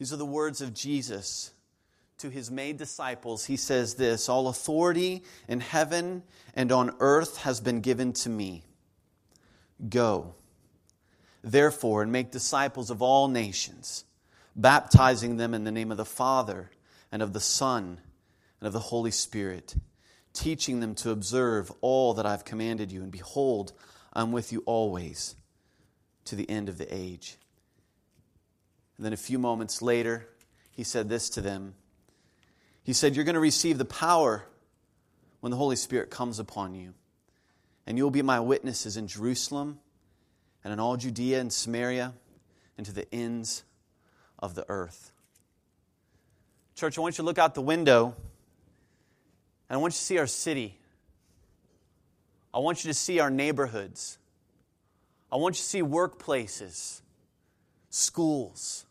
These are the words of Jesus to his made disciples. He says this All authority in heaven and on earth has been given to me. Go, therefore, and make disciples of all nations, baptizing them in the name of the Father and of the Son and of the Holy Spirit, teaching them to observe all that I've commanded you. And behold, I'm with you always to the end of the age. And then a few moments later, he said this to them. He said, You're going to receive the power when the Holy Spirit comes upon you. And you'll be my witnesses in Jerusalem and in all Judea and Samaria and to the ends of the earth. Church, I want you to look out the window and I want you to see our city. I want you to see our neighborhoods. I want you to see workplaces, schools.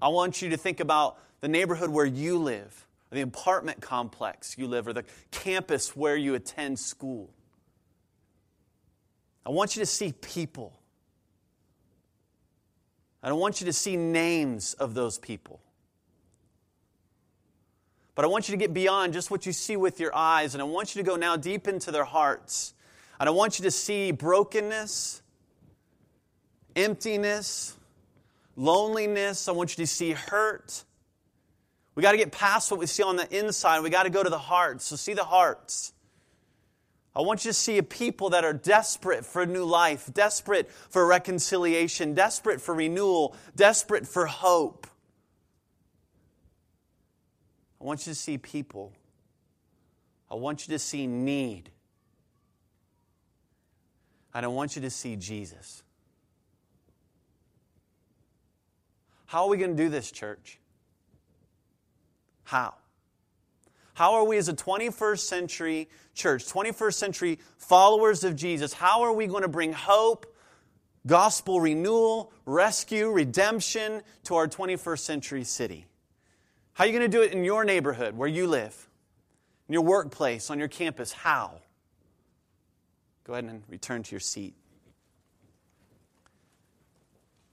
I want you to think about the neighborhood where you live, the apartment complex you live, or the campus where you attend school. I want you to see people. I don't want you to see names of those people. But I want you to get beyond just what you see with your eyes, and I want you to go now deep into their hearts. And I want you to see brokenness, emptiness, loneliness. I want you to see hurt. We got to get past what we see on the inside. We got to go to the hearts. So see the hearts. I want you to see a people that are desperate for a new life, desperate for reconciliation, desperate for renewal, desperate for hope. I want you to see people. I want you to see need. And I want you to see Jesus. How are we going to do this, church? How? How are we as a 21st century church, 21st century followers of Jesus, how are we going to bring hope, gospel renewal, rescue, redemption to our 21st century city? How are you going to do it in your neighborhood where you live, in your workplace, on your campus? How? Go ahead and return to your seat.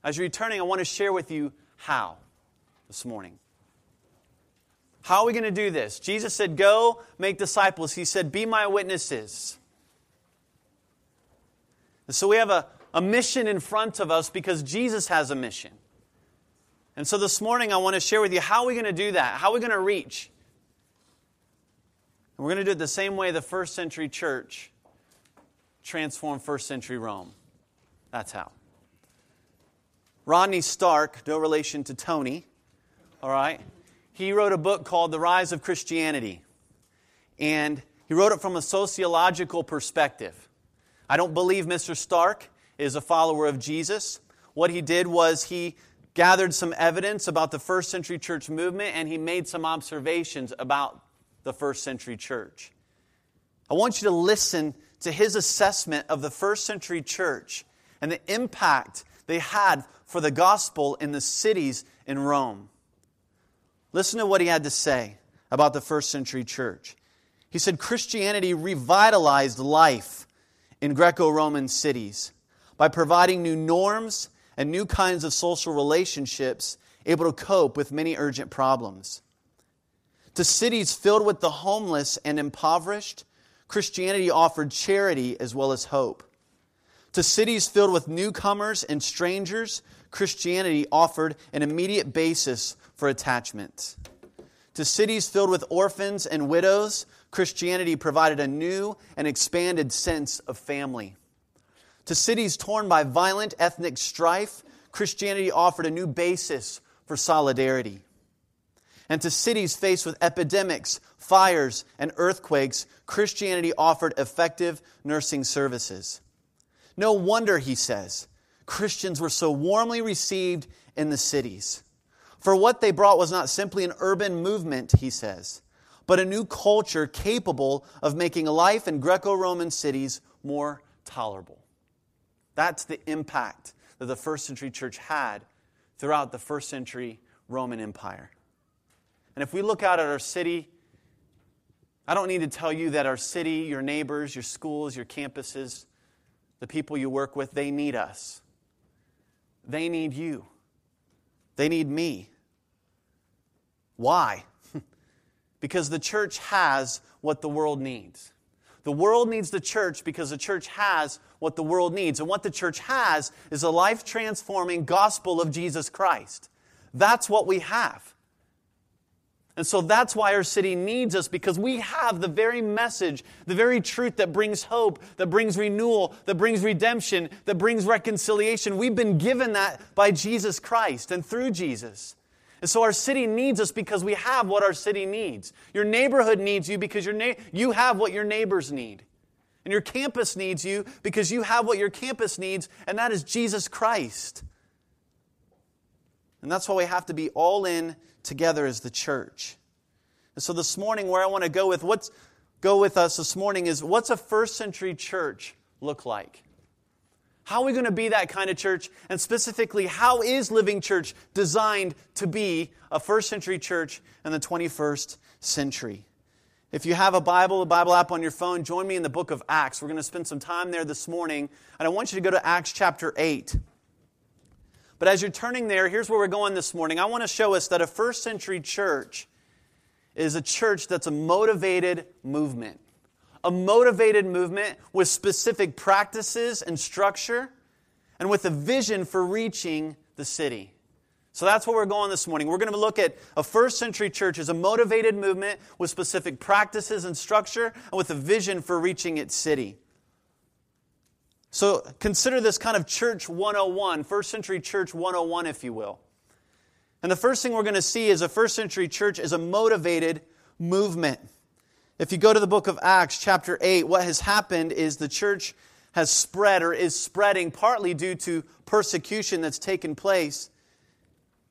As you're returning, I want to share with you how this morning. How are we going to do this? Jesus said, Go make disciples. He said, Be my witnesses. And so we have a, a mission in front of us because Jesus has a mission. And so this morning I want to share with you how are we going to do that? How are we going to reach? And we're going to do it the same way the first century church transformed first century Rome. That's how. Rodney Stark, no relation to Tony, all right? He wrote a book called The Rise of Christianity. And he wrote it from a sociological perspective. I don't believe Mr. Stark is a follower of Jesus. What he did was he gathered some evidence about the first century church movement and he made some observations about the first century church. I want you to listen to his assessment of the first century church and the impact they had for the gospel in the cities in Rome. Listen to what he had to say about the first century church. He said Christianity revitalized life in Greco Roman cities by providing new norms and new kinds of social relationships able to cope with many urgent problems. To cities filled with the homeless and impoverished, Christianity offered charity as well as hope. To cities filled with newcomers and strangers, Christianity offered an immediate basis for attachment. To cities filled with orphans and widows, Christianity provided a new and expanded sense of family. To cities torn by violent ethnic strife, Christianity offered a new basis for solidarity. And to cities faced with epidemics, fires, and earthquakes, Christianity offered effective nursing services. No wonder, he says, Christians were so warmly received in the cities. For what they brought was not simply an urban movement, he says, but a new culture capable of making life in Greco Roman cities more tolerable. That's the impact that the first century church had throughout the first century Roman Empire. And if we look out at our city, I don't need to tell you that our city, your neighbors, your schools, your campuses, the people you work with, they need us. They need you. They need me. Why? because the church has what the world needs. The world needs the church because the church has what the world needs. And what the church has is a life transforming gospel of Jesus Christ. That's what we have. And so that's why our city needs us because we have the very message, the very truth that brings hope, that brings renewal, that brings redemption, that brings reconciliation. We've been given that by Jesus Christ and through Jesus. And so our city needs us because we have what our city needs. Your neighborhood needs you because your na- you have what your neighbors need. And your campus needs you because you have what your campus needs, and that is Jesus Christ. And that's why we have to be all in together as the church. And so this morning, where I want to go with what's go with us this morning is what's a first century church look like? How are we going to be that kind of church? And specifically, how is Living Church designed to be a first century church in the 21st century? If you have a Bible, a Bible app on your phone, join me in the book of Acts. We're going to spend some time there this morning. And I want you to go to Acts chapter 8. But as you're turning there, here's where we're going this morning. I want to show us that a first century church is a church that's a motivated movement a motivated movement with specific practices and structure and with a vision for reaching the city. So that's where we're going this morning. We're going to look at a first century church as a motivated movement with specific practices and structure and with a vision for reaching its city. So consider this kind of church 101, first century church 101, if you will. And the first thing we're going to see is a first century church is a motivated movement. If you go to the book of Acts, chapter 8, what has happened is the church has spread or is spreading partly due to persecution that's taken place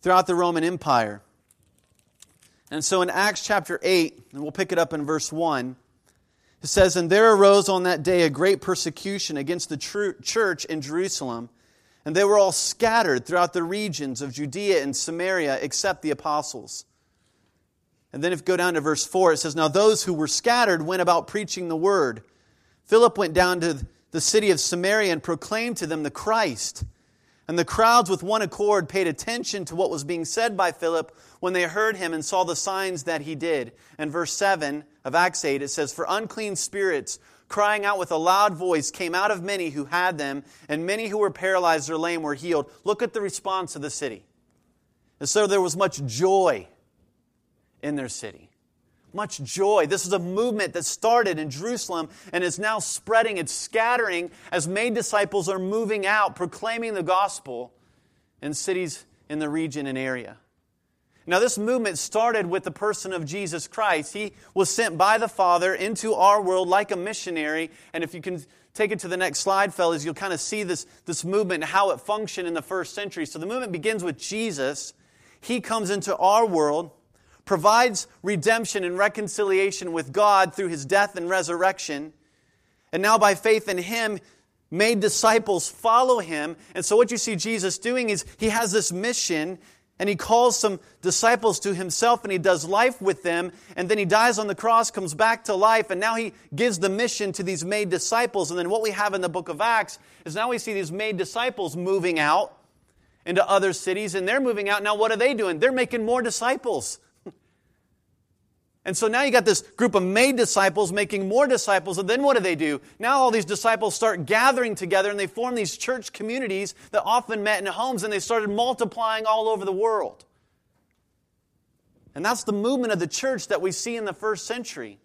throughout the Roman Empire. And so in Acts chapter 8, and we'll pick it up in verse 1, it says, And there arose on that day a great persecution against the church in Jerusalem, and they were all scattered throughout the regions of Judea and Samaria except the apostles. And then if you go down to verse 4, it says, Now those who were scattered went about preaching the word. Philip went down to the city of Samaria and proclaimed to them the Christ. And the crowds with one accord paid attention to what was being said by Philip when they heard him and saw the signs that he did. And verse 7 of Acts 8, it says, For unclean spirits, crying out with a loud voice, came out of many who had them, and many who were paralyzed or lame were healed. Look at the response of the city. And so there was much joy in their city. Much joy. This is a movement that started in Jerusalem and is now spreading, it's scattering as made disciples are moving out, proclaiming the gospel in cities in the region and area. Now, this movement started with the person of Jesus Christ. He was sent by the Father into our world like a missionary. And if you can take it to the next slide, fellas, you'll kind of see this, this movement and how it functioned in the first century. So the movement begins with Jesus. He comes into our world provides redemption and reconciliation with God through his death and resurrection. And now, by faith in him, made disciples follow him. And so, what you see Jesus doing is he has this mission and he calls some disciples to himself and he does life with them. And then he dies on the cross, comes back to life, and now he gives the mission to these made disciples. And then, what we have in the book of Acts is now we see these made disciples moving out into other cities and they're moving out. Now, what are they doing? They're making more disciples. And so now you got this group of made disciples making more disciples, and then what do they do? Now all these disciples start gathering together and they form these church communities that often met in homes and they started multiplying all over the world. And that's the movement of the church that we see in the first century.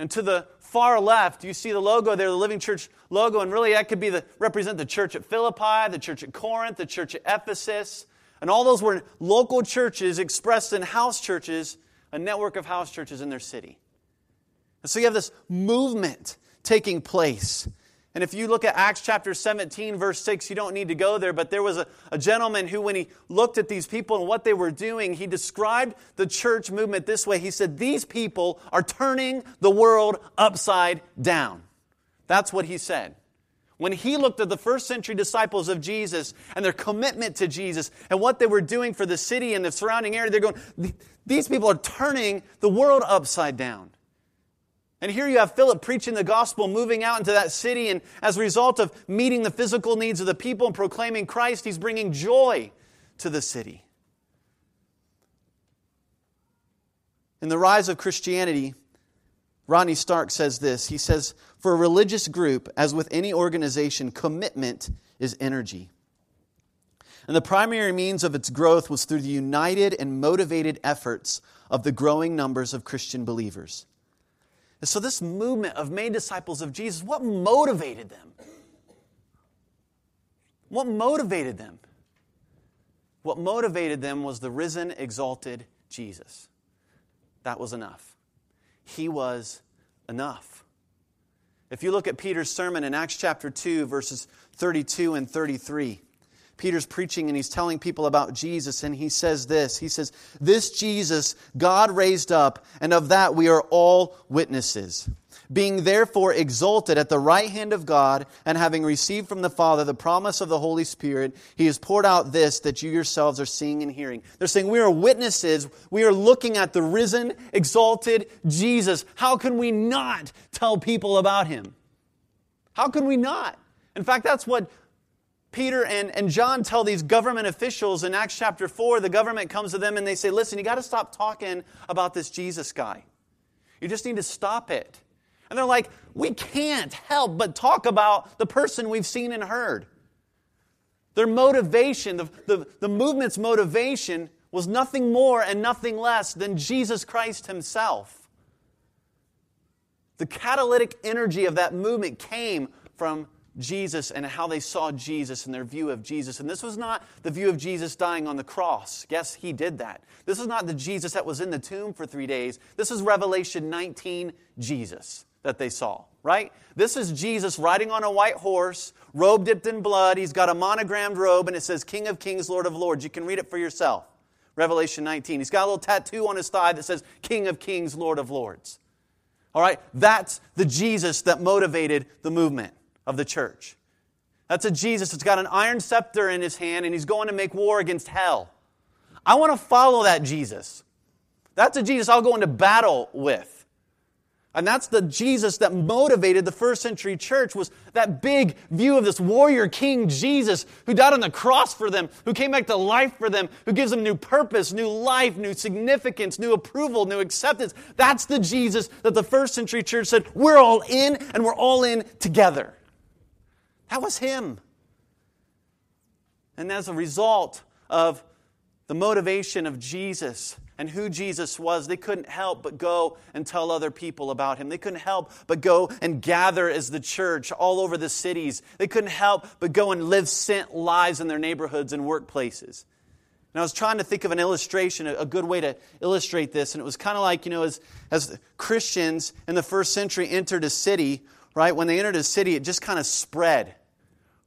And to the far left, you see the logo there, the Living Church logo, and really that could be the represent the church at Philippi, the church at Corinth, the church at Ephesus, and all those were local churches expressed in house churches a network of house churches in their city. And so you have this movement taking place. And if you look at Acts chapter 17, verse 6, you don't need to go there, but there was a, a, gentleman who, when he looked at these people and what they were doing, he described the church movement this way. He said, These people are turning the world upside down. That's what he said. When he looked at the first century disciples of Jesus and their commitment to Jesus and what they were doing for the city and the surrounding area, they're going, these people are turning the world upside down. And here you have Philip preaching the gospel, moving out into that city, and as a result of meeting the physical needs of the people and proclaiming Christ, he's bringing joy to the city. In The Rise of Christianity, Rodney Stark says this. He says, For a religious group, as with any organization, commitment is energy. And the primary means of its growth was through the united and motivated efforts of the growing numbers of Christian believers. And so, this movement of made disciples of Jesus, what motivated them? What motivated them? What motivated them was the risen, exalted Jesus. That was enough. He was enough. If you look at Peter's sermon in Acts chapter 2, verses 32 and 33, Peter's preaching and he's telling people about Jesus, and he says this He says, This Jesus God raised up, and of that we are all witnesses. Being therefore exalted at the right hand of God, and having received from the Father the promise of the Holy Spirit, he has poured out this that you yourselves are seeing and hearing. They're saying, We are witnesses. We are looking at the risen, exalted Jesus. How can we not tell people about him? How can we not? In fact, that's what Peter and, and John tell these government officials in Acts chapter 4, the government comes to them and they say, Listen, you got to stop talking about this Jesus guy. You just need to stop it. And they're like, We can't help but talk about the person we've seen and heard. Their motivation, the, the, the movement's motivation, was nothing more and nothing less than Jesus Christ Himself. The catalytic energy of that movement came from Jesus and how they saw Jesus and their view of Jesus. And this was not the view of Jesus dying on the cross. Yes, he did that. This is not the Jesus that was in the tomb for three days. This is Revelation 19 Jesus that they saw, right? This is Jesus riding on a white horse, robe dipped in blood. He's got a monogrammed robe and it says King of Kings, Lord of Lords. You can read it for yourself. Revelation 19. He's got a little tattoo on his thigh that says King of Kings, Lord of Lords. All right? That's the Jesus that motivated the movement of the church. That's a Jesus that's got an iron scepter in his hand and he's going to make war against hell. I want to follow that Jesus. That's a Jesus I'll go into battle with. And that's the Jesus that motivated the first century church was that big view of this warrior king Jesus who died on the cross for them, who came back to life for them, who gives them new purpose, new life, new significance, new approval, new acceptance. That's the Jesus that the first century church said, we're all in and we're all in together. That was him. And as a result of the motivation of Jesus and who Jesus was, they couldn't help but go and tell other people about him. They couldn't help but go and gather as the church all over the cities. They couldn't help but go and live sent lives in their neighborhoods and workplaces. And I was trying to think of an illustration, a good way to illustrate this, and it was kind of like, you know, as, as Christians in the first century entered a city, right? When they entered a city, it just kind of spread,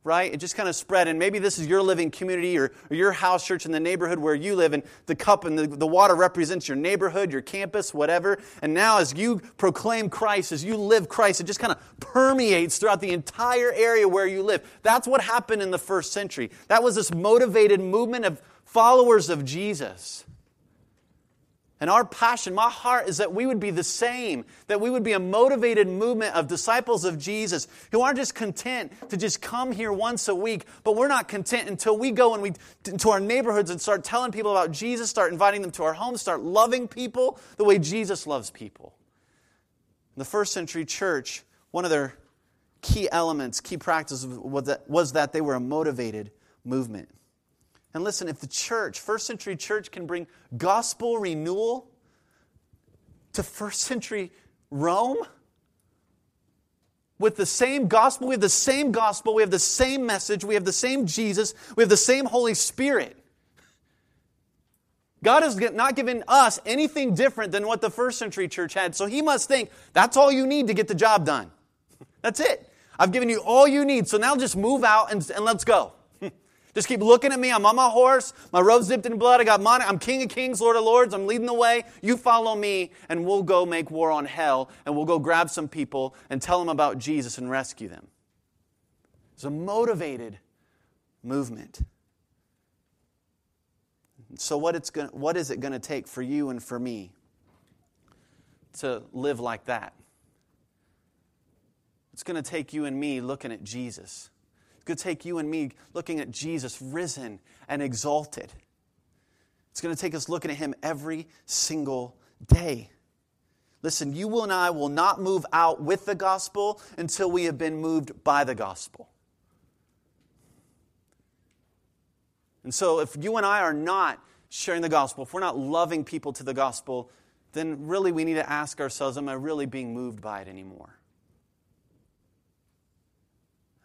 right? It just kind of spread. And maybe this is your living community or, or your house church in the neighborhood where you live, and the cup and the, the water represents your neighborhood, your campus, whatever. And now, as you proclaim Christ, as you live Christ, it just kind of permeates throughout the entire area where you live. That's what happened in the first century. That was this motivated movement of followers of Jesus. And our passion, my heart is that we would be the same, that we would be a motivated movement of disciples of Jesus who aren't just content to just come here once a week, but we're not content until we go and we to our neighborhoods and start telling people about Jesus, start inviting them to our homes, start loving people the way Jesus loves people. In the first century church, one of their key elements, key practices was that, was that they were a motivated movement. And listen, if the church, first century church, can bring gospel renewal to first century Rome with the same gospel, we have the same gospel, we have the same message, we have the same Jesus, we have the same Holy Spirit. God has not given us anything different than what the first century church had, so He must think that's all you need to get the job done. That's it. I've given you all you need, so now just move out and, and let's go. Just keep looking at me. I'm on my horse. My robe's dipped in blood. I got money. I'm King of Kings, Lord of Lords. I'm leading the way. You follow me, and we'll go make war on hell, and we'll go grab some people and tell them about Jesus and rescue them. It's a motivated movement. So, what, it's going what is it going to take for you and for me to live like that? It's going to take you and me looking at Jesus going to take you and me looking at Jesus risen and exalted. It's going to take us looking at him every single day. Listen, you and I will not move out with the gospel until we have been moved by the gospel. And so, if you and I are not sharing the gospel, if we're not loving people to the gospel, then really we need to ask ourselves Am I really being moved by it anymore?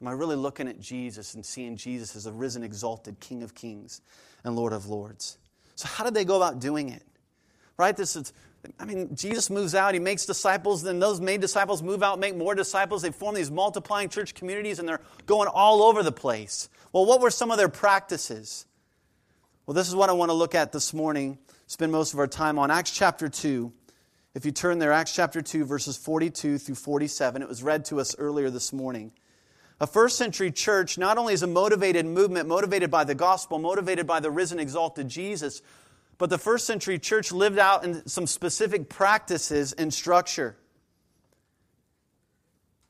Am I really looking at Jesus and seeing Jesus as a risen, exalted King of kings and Lord of lords? So, how did they go about doing it? Right? This is, I mean, Jesus moves out, he makes disciples, then those made disciples move out, make more disciples. They form these multiplying church communities, and they're going all over the place. Well, what were some of their practices? Well, this is what I want to look at this morning, spend most of our time on. Acts chapter 2. If you turn there, Acts chapter 2, verses 42 through 47, it was read to us earlier this morning. A first century church not only is a motivated movement, motivated by the gospel, motivated by the risen, exalted Jesus, but the first century church lived out in some specific practices and structure.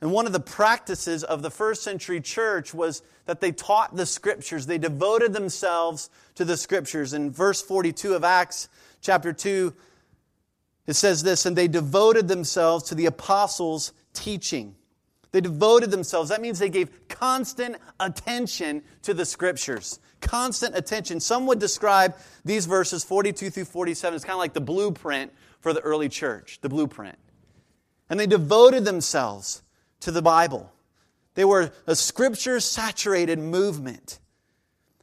And one of the practices of the first century church was that they taught the scriptures. They devoted themselves to the scriptures. In verse 42 of Acts chapter 2, it says this, and they devoted themselves to the apostles' teaching. They devoted themselves. That means they gave constant attention to the scriptures. Constant attention. Some would describe these verses, 42 through 47, as kind of like the blueprint for the early church, the blueprint. And they devoted themselves to the Bible. They were a scripture saturated movement.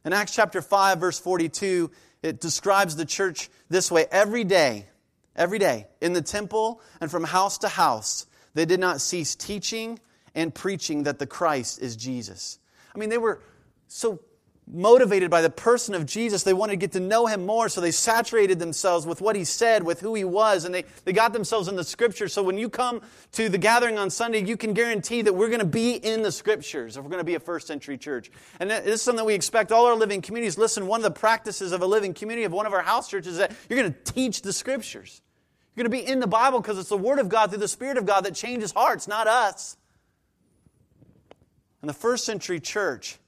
In Acts chapter 5, verse 42, it describes the church this way every day, every day, in the temple and from house to house, they did not cease teaching and preaching that the Christ is Jesus. I mean, they were so motivated by the person of Jesus. They wanted to get to know him more, so they saturated themselves with what he said, with who he was, and they, they got themselves in the scriptures. So when you come to the gathering on Sunday, you can guarantee that we're going to be in the scriptures if we're going to be a first century church. And this is something we expect all our living communities. Listen, one of the practices of a living community of one of our house churches is that you're going to teach the scriptures. You're going to be in the Bible because it's the Word of God through the Spirit of God that changes hearts, not us. And the first century church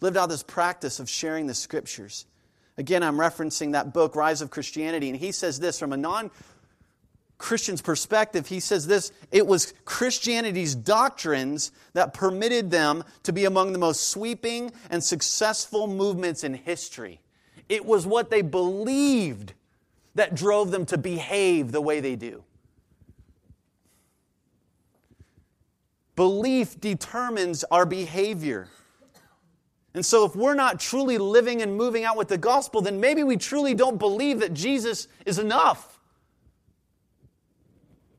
lived out this practice of sharing the scriptures. Again, I'm referencing that book, Rise of Christianity, and he says this from a non Christian's perspective. He says this it was Christianity's doctrines that permitted them to be among the most sweeping and successful movements in history. It was what they believed that drove them to behave the way they do. Belief determines our behavior. And so, if we're not truly living and moving out with the gospel, then maybe we truly don't believe that Jesus is enough.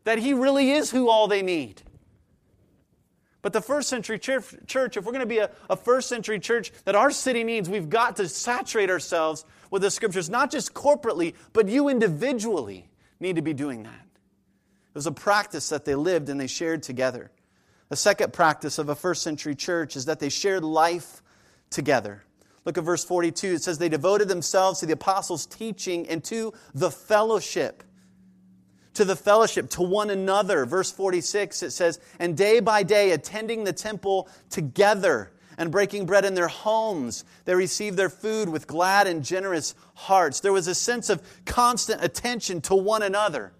That he really is who all they need. But the first century church, if we're going to be a, a, first century church that our city needs, we've got to saturate ourselves with the scriptures, not just corporately, but you individually need to be doing that. It was a practice that they lived and they shared together. The second practice of a first century church is that they shared life together. Look at verse 42. It says, They devoted themselves to the apostles' teaching and to the fellowship. To the fellowship, to one another. Verse 46, it says, And day by day, attending the temple together and breaking bread in their homes, they received their food with glad and generous hearts. There was a sense of constant attention to one another.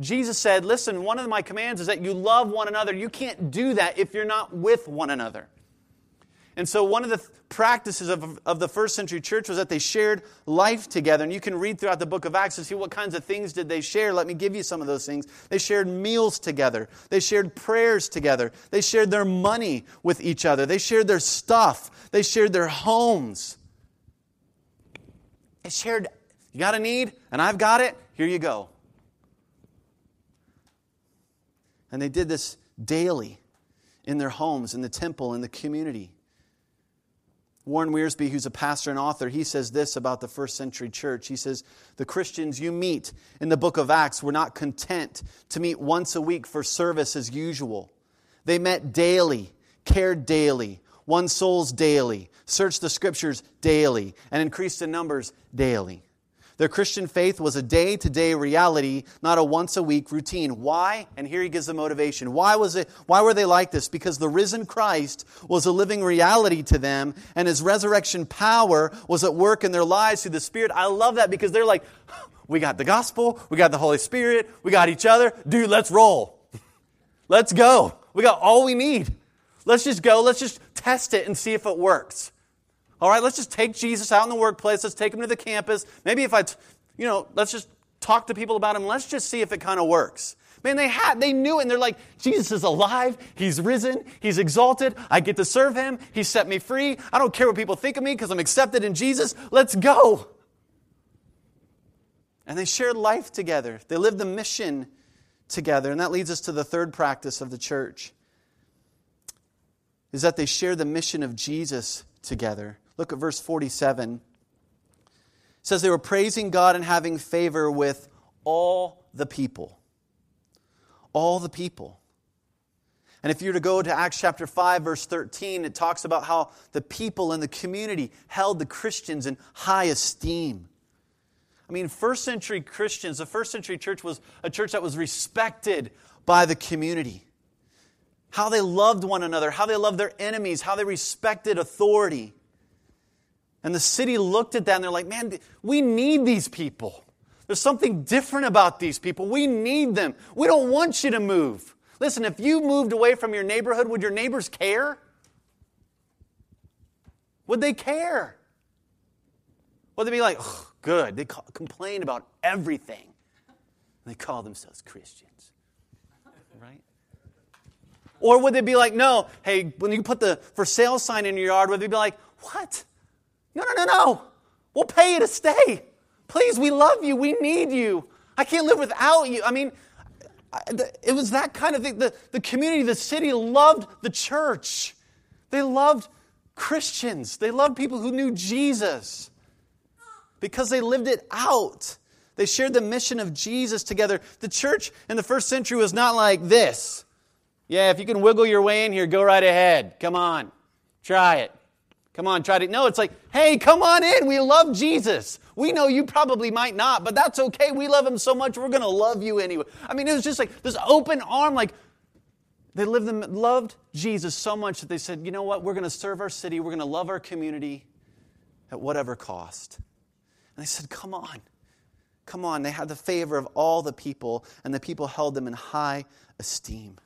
Jesus said, Listen, one of my commands is that you love one another. You can't do that if you're not with one another. And so, one of the practices of, of the first century church was that they shared life together. And you can read throughout the book of Acts to see what kinds of things did they share. Let me give you some of those things. They shared meals together, they shared prayers together, they shared their money with each other, they shared their stuff, they shared their homes. They shared, you got a need, and I've got it, here you go. And they did this daily in their homes, in the temple, in the community. Warren Wiersbe, who's a pastor and author, he says this about the first century church. He says, The Christians you meet in the book of Acts were not content to meet once a week for service as usual. They met daily, cared daily, won souls daily, searched the scriptures daily, and increased in numbers daily. Their Christian faith was a day to day reality, not a once a week routine. Why? And here he gives the motivation. Why was it, why were they like this? Because the risen Christ was a living reality to them, and his resurrection power was at work in their lives through the Spirit. I love that because they're like, we got the gospel, we got the Holy Spirit, we got each other. Dude, let's roll. let's go. We got all we need. Let's just go, let's just test it and see if it works. All right, let's just take Jesus out in the workplace. Let's take him to the campus. Maybe if I, you know, let's just talk to people about him. Let's just see if it kind of works. Man, they had, they knew it, and they're like, Jesus is alive. He's risen. He's exalted. I get to serve him. He set me free. I don't care what people think of me because I'm accepted in Jesus. Let's go. And they shared life together. They lived the mission together. And that leads us to the third practice of the church is that they share the mission of Jesus together. Look at verse 47. It says they were praising God and having favor with all the people. All the people. And if you were to go to Acts chapter 5, verse 13, it talks about how the people in the community held the Christians in high esteem. I mean, first century Christians, the first century church was a church that was respected by the community. How they loved one another, how they loved their enemies, how they respected authority. And the city looked at that and they're like, man, we need these people. There's something different about these people. We need them. We don't want you to move. Listen, if you moved away from your neighborhood, would your neighbors care? Would they care? Would they be like, oh, good, they complain about everything. And they call themselves Christians. Right? Or would they be like, no, hey, when you put the for sale sign in your yard, would they be like, what? No, no, no, no. We'll pay you to stay. Please, we love you. We need you. I can't live without you. I mean, it was that kind of thing. The, the community, the city loved the church. They loved Christians. They loved people who knew Jesus because they lived it out. They shared the mission of Jesus together. The church in the first century was not like this. Yeah, if you can wiggle your way in here, go right ahead. Come on, try it. Come on, try to. No, it's like, hey, come on in. We love Jesus. We know you probably might not, but that's okay. We love him so much, we're going to love you anyway. I mean, it was just like this open arm, like they lived them, loved Jesus so much that they said, you know what? We're going to serve our city. We're going to love our community at whatever cost. And they said, come on. Come on. They had the favor of all the people, and the people held them in high esteem.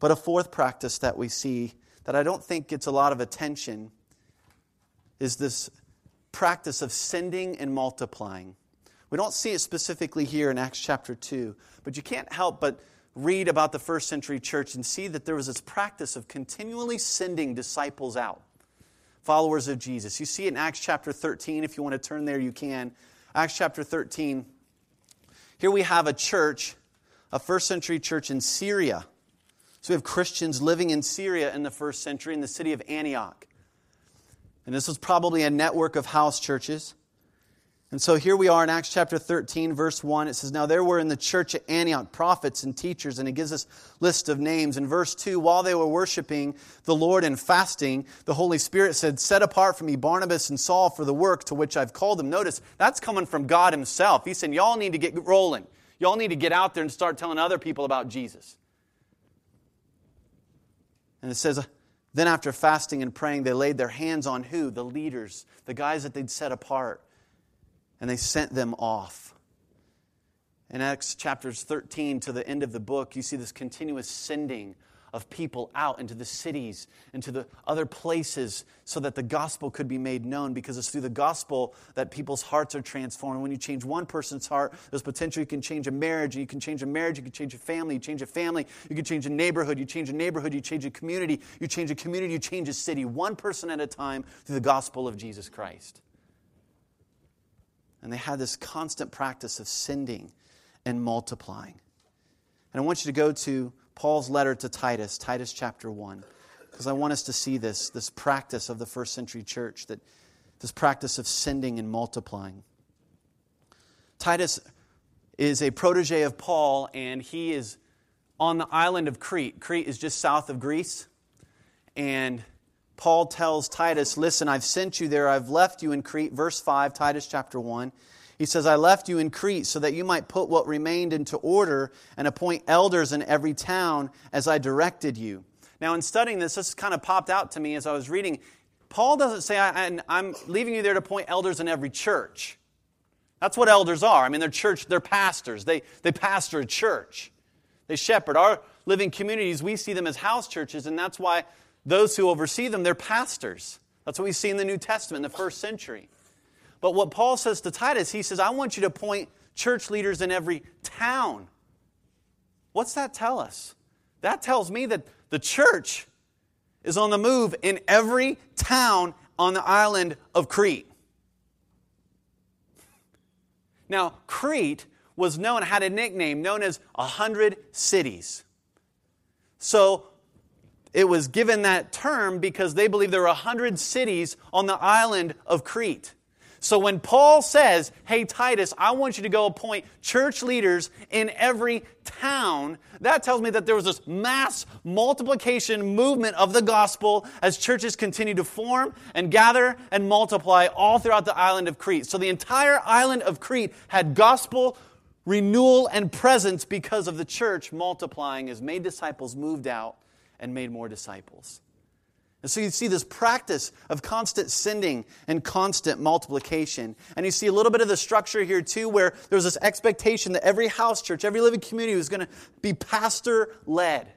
But a fourth practice that we see that I don't think gets a lot of attention is this practice of sending and multiplying. We don't see it specifically here in Acts chapter 2, but you can't help but read about the first century church and see that there was this practice of continually sending disciples out, followers of Jesus. You see it in Acts chapter 13. If you want to turn there, you can. Acts chapter 13. Here we have a church, a first century church in Syria. So we have Christians living in Syria in the first century in the city of Antioch. And this was probably a network of house churches. And so here we are in Acts chapter 13, verse 1. It says, Now there were in the church at Antioch prophets and teachers, and it gives us list of names. In verse 2, while they were worshiping the Lord and fasting, the Holy Spirit said, Set apart for me Barnabas and Saul for the work to which I've called them. Notice, that's coming from God Himself. He said, Y'all need to get rolling. Y'all need to get out there and start telling other people about Jesus. And it says, then after fasting and praying, they laid their hands on who? The leaders, the guys that they'd set apart. And they sent them off. In Acts chapters 13 to the end of the book, you see this continuous sending of people out into the cities, into the other places, so that the gospel could be made known because it's through the gospel that people's hearts are transformed. When you change one person's heart, there's potential you can change a marriage, and you can change a marriage, you can change a family, you change a family, you can change a neighborhood, you change a neighborhood, you change a community, you change a community, you change a city, one person at a time through the gospel of Jesus Christ. And they had this constant practice of sending and multiplying. And I want you to go to Paul's letter to Titus, Titus chapter 1, because I want us to see this, this practice of the first century church, that this practice of sending and multiplying. Titus is a protege of Paul, and he is on the island of Crete. Crete is just south of Greece. And Paul tells Titus, Listen, I've sent you there, I've left you in Crete. Verse 5, Titus chapter 1. He says, I left you in Crete so that you might put what remained into order and appoint elders in every town as I directed you. Now, in studying this, this kind of popped out to me as I was reading. Paul doesn't say, I'm leaving you there to appoint elders in every church. That's what elders are. I mean, they're church, they're pastors. They, they pastor a church. They shepherd. Our living communities, we see them as house churches, and that's why those who oversee them, they're pastors. That's what we see in the New Testament in the first century. But what Paul says to Titus, he says, I want you to appoint church leaders in every town. What's that tell us? That tells me that the church is on the move in every town on the island of Crete. Now, Crete was known, had a nickname known as a hundred cities. So it was given that term because they believed there were a hundred cities on the island of Crete. So when Paul says, Hey, Titus, I want you to go appoint church leaders in every town, that tells me that there was this mass multiplication movement of the gospel as churches continue to form and gather and multiply all throughout the island of Crete. So the entire island of Crete had gospel renewal and presence because of the church multiplying as made disciples moved out and made more disciples. And so you see this practice of constant sending and constant multiplication. And you see a little bit of the structure here too, where there's this expectation that every house church, every living community was going to be pastor led,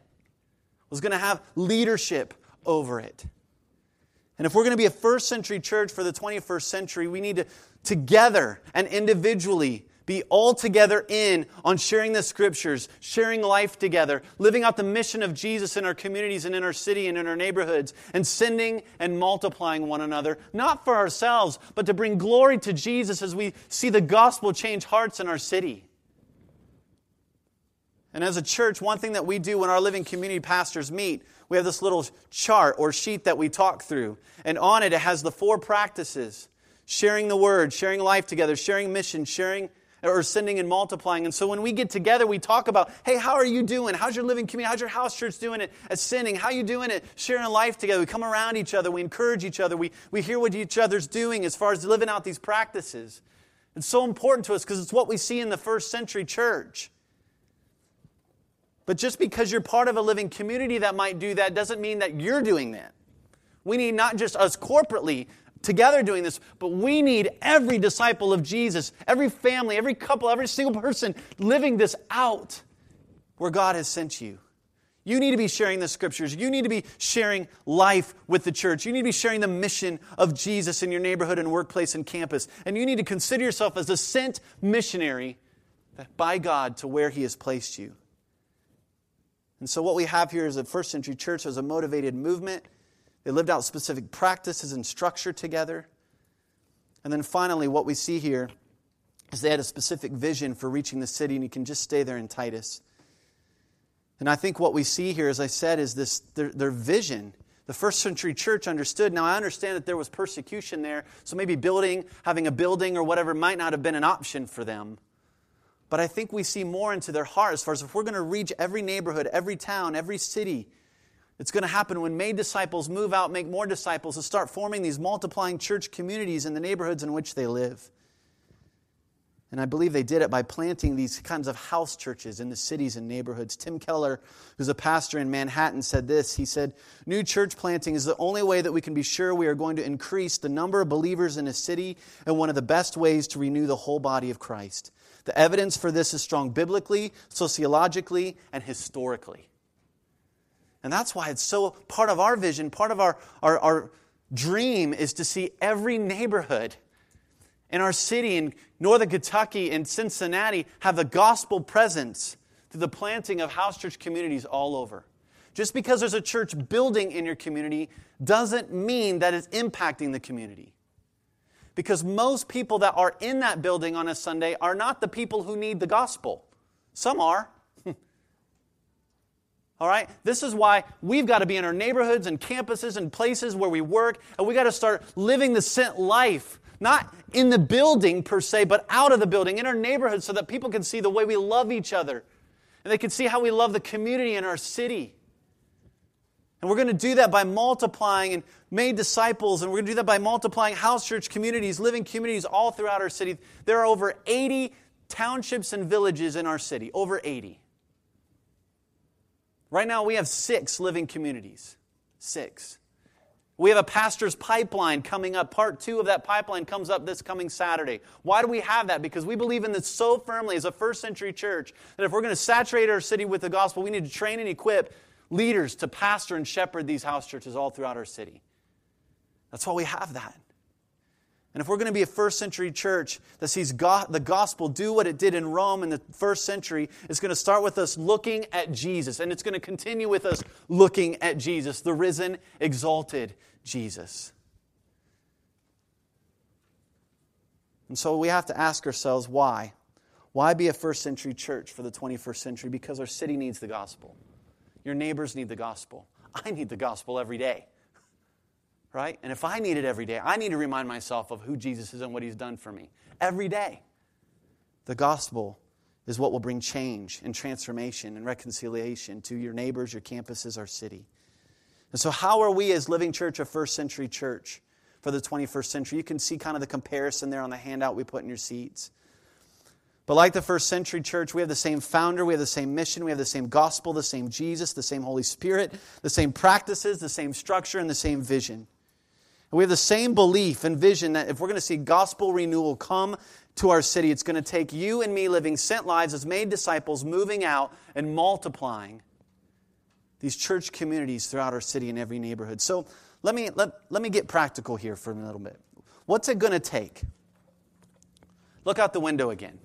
was going to have leadership over it. And if we're going to be a first century church for the 21st century, we need to together and individually be all together in on sharing the scriptures, sharing life together, living out the mission of Jesus in our communities and in our city and in our neighborhoods, and sending and multiplying one another, not for ourselves, but to bring glory to Jesus as we see the gospel change hearts in our city. And as a church, one thing that we do when our living community pastors meet, we have this little chart or sheet that we talk through. And on it, it has the four practices sharing the word, sharing life together, sharing mission, sharing or sending and multiplying. And so when we get together, we talk about, hey, how are you doing? How's your living community? How's your house church doing it at sending? How are you doing it sharing life together? We come around each other, we encourage each other, we, we hear what each other's doing as far as living out these practices. It's so important to us because it's what we see in the first century church. But just because you're part of a living community that might do that doesn't mean that you're doing that. We need not just us corporately together doing this, but we need every disciple of Jesus, every family, every couple, every single person living this out where God has sent you. You need to be sharing the scriptures. You need to be sharing life with the church. You need to be sharing the mission of Jesus in your neighborhood and workplace and campus. And you need to consider yourself as a sent missionary by God to where He has placed you. And so, what we have here is a first century church as a motivated movement they lived out specific practices and structure together. And then finally, what we see here is they had a specific vision for reaching the city, and you can just stay there in Titus. And I think what we see here, as I said, is this their, their vision. The first century church understood. Now, I understand that there was persecution there, so maybe building, having a building or whatever might not have been an option for them. But I think we see more into their heart as far as if we're going to reach every neighborhood, every town, every city, it's going to happen when made disciples move out, make more disciples, and start forming these multiplying church communities in the neighborhoods in which they live. And I believe they did it by planting these kinds of house churches in the cities and neighborhoods. Tim Keller, who's a pastor in Manhattan, said this. He said, New church planting is the only way that we can be sure we are going to increase the number of believers in a city and one of the best ways to renew the whole body of Christ. The evidence for this is strong biblically, sociologically, and historically. And that's why it's so part of our vision, part of our, our, our dream is to see every neighborhood in our city in northern Kentucky and Cincinnati have the gospel presence through the planting of house church communities all over. Just because there's a church building in your community doesn't mean that it's impacting the community. Because most people that are in that building on a Sunday are not the people who need the gospel. Some are. All right? This is why we've got to be in our neighborhoods and campuses and places where we work, and we got to start living the sent life. Not in the building per se, but out of the building, in our neighborhoods, so that people can see the way we love each other. And they can see how we love the community in our city. And we're going to do that by multiplying and made disciples, and we're going to do that by multiplying house church communities, living communities all throughout our city. There are over 80 townships and villages in our city, over 80. Right now, we have six living communities. Six. We have a pastor's pipeline coming up. Part two of that pipeline comes up this coming Saturday. Why do we have that? Because we believe in this so firmly as a first century church that if we're going to saturate our city with the gospel, we need to train and equip leaders to pastor and shepherd these house churches all throughout our city. That's why we have that. And if we're going to be a first century church that sees God, the gospel do what it did in Rome in the first century, it's going to start with us looking at Jesus. And it's going to continue with us looking at Jesus, the risen, exalted Jesus. And so we have to ask ourselves why? Why be a first century church for the 21st century? Because our city needs the gospel. Your neighbors need the gospel. I need the gospel every day right? And if I need it every day, I need to remind myself of who Jesus is and what he's done for me every day. The gospel is what will bring change and transformation and reconciliation to your neighbors, your campuses, our city. And so, how are we as Living Church a first century church for the 21st century? You can see kind of the comparison there on the handout we put in your seats. But like the first century church, we have the same founder, we have the same mission, we have the same gospel, the same Jesus, the same Holy Spirit, the same practices, the same structure, and the same vision. We have the same belief and vision that if we're going to see gospel renewal come to our city, it's going to take you and me living sent lives as made disciples, moving out and multiplying these church communities throughout our city and every neighborhood. So let me, let, let me get practical here for a little bit. What's it going to take? Look out the window again.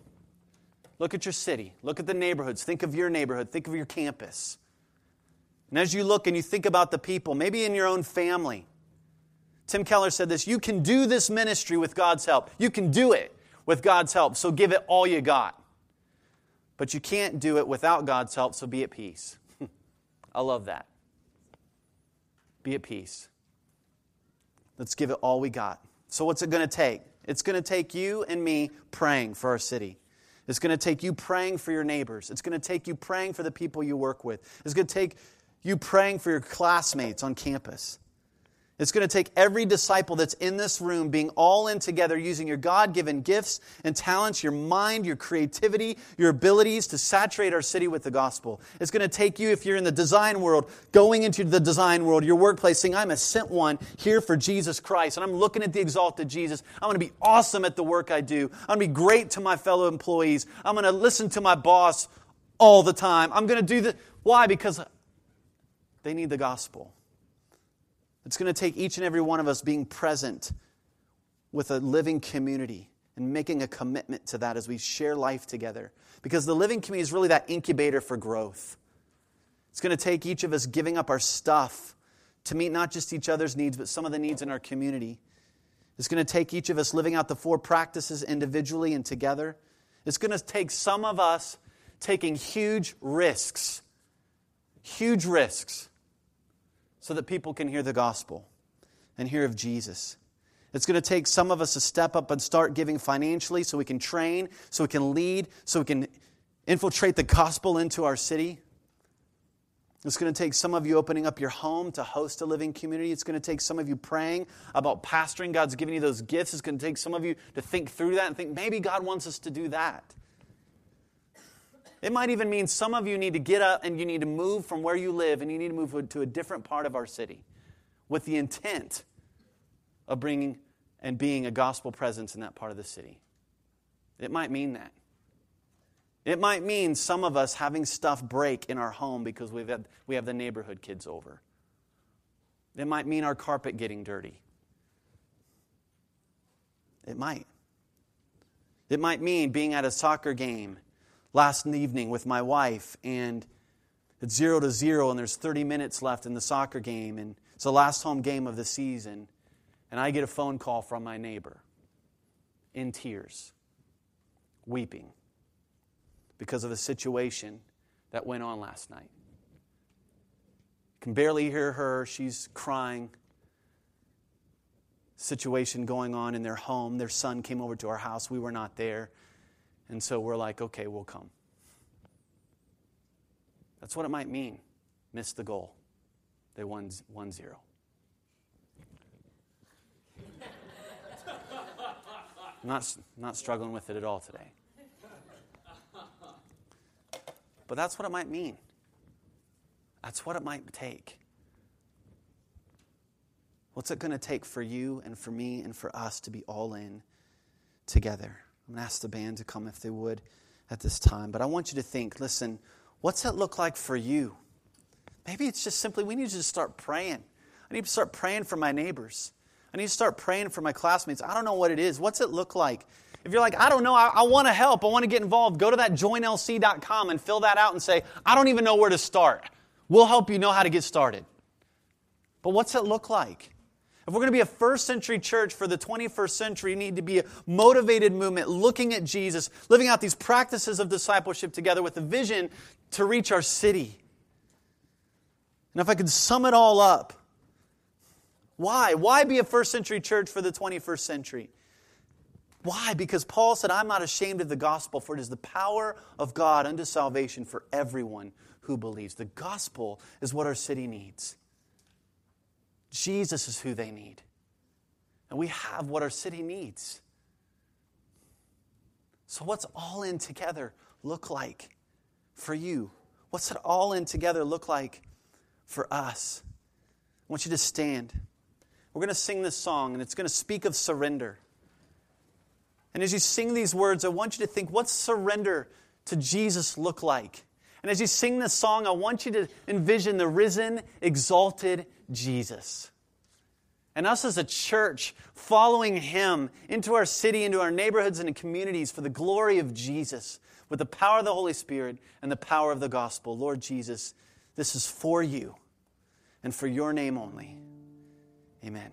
Look at your city. Look at the neighborhoods. Think of your neighborhood. Think of your campus. And as you look and you think about the people, maybe in your own family, Tim Keller said this You can do this ministry with God's help. You can do it with God's help, so give it all you got. But you can't do it without God's help, so be at peace. I love that. Be at peace. Let's give it all we got. So, what's it going to take? It's going to take you and me praying for our city. It's going to take you praying for your neighbors. It's going to take you praying for the people you work with. It's going to take you praying for your classmates on campus. It's going to take every disciple that's in this room being all in together using your God given gifts and talents, your mind, your creativity, your abilities to saturate our city with the gospel. It's going to take you, if you're in the design world, going into the design world, your workplace, saying, I'm a sent one here for Jesus Christ, and I'm looking at the exalted Jesus. I'm going to be awesome at the work I do. I'm going to be great to my fellow employees. I'm going to listen to my boss all the time. I'm going to do the. Why? Because they need the gospel. It's going to take each and every one of us being present with a living community and making a commitment to that as we share life together. Because the living community is really that incubator for growth. It's going to take each of us giving up our stuff to meet not just each other's needs, but some of the needs in our community. It's going to take each of us living out the four practices individually and together. It's going to take some of us taking huge risks, huge risks so that people can hear the gospel and hear of Jesus. It's going to take some of us to step up and start giving financially so we can train, so we can lead, so we can infiltrate the gospel into our city. It's going to take some of you opening up your home to host a living community. It's going to take some of you praying about pastoring. God's giving you those gifts. It's going to take some of you to think through that and think maybe God wants us to do that. It might even mean some of you need to get up and you need to move from where you live and you need to move to a different part of our city with the intent of bringing and being a gospel presence in that part of the city. It might mean that. It might mean some of us having stuff break in our home because we've had, we have the neighborhood kids over. It might mean our carpet getting dirty. It might. It might mean being at a soccer game last evening with my wife, and it's zero to zero, and there's 30 minutes left in the soccer game, and it's the last home game of the season, and I get a phone call from my neighbor in tears, weeping because of a situation that went on last night. Can barely hear her, she's crying. Situation going on in their home. Their son came over to our house. We were not there. And so we're like, okay, we'll come. That's what it might mean. Miss the goal. They won 1 0. I'm not, not struggling with it at all today. But that's what it might mean. That's what it might take. What's it going to take for you and for me and for us to be all in together? I'm going to ask the band to come if they would at this time. But I want you to think listen, what's that look like for you? Maybe it's just simply we need to just start praying. I need to start praying for my neighbors. I need to start praying for my classmates. I don't know what it is. What's it look like? If you're like, I don't know, I, I want to help, I want to get involved, go to that joinlc.com and fill that out and say, I don't even know where to start. We'll help you know how to get started. But what's it look like? If we're going to be a first century church for the 21st century, we need to be a motivated movement looking at Jesus, living out these practices of discipleship together with a vision to reach our city. And if I could sum it all up, why? Why be a first century church for the 21st century? Why? Because Paul said, I'm not ashamed of the gospel, for it is the power of God unto salvation for everyone who believes. The gospel is what our city needs. Jesus is who they need. And we have what our city needs. So, what's all in together look like for you? What's it all in together look like for us? I want you to stand. We're going to sing this song, and it's going to speak of surrender. And as you sing these words, I want you to think what's surrender to Jesus look like? And as you sing this song, I want you to envision the risen, exalted Jesus. And us as a church following him into our city, into our neighborhoods and communities for the glory of Jesus with the power of the Holy Spirit and the power of the gospel. Lord Jesus, this is for you and for your name only. Amen.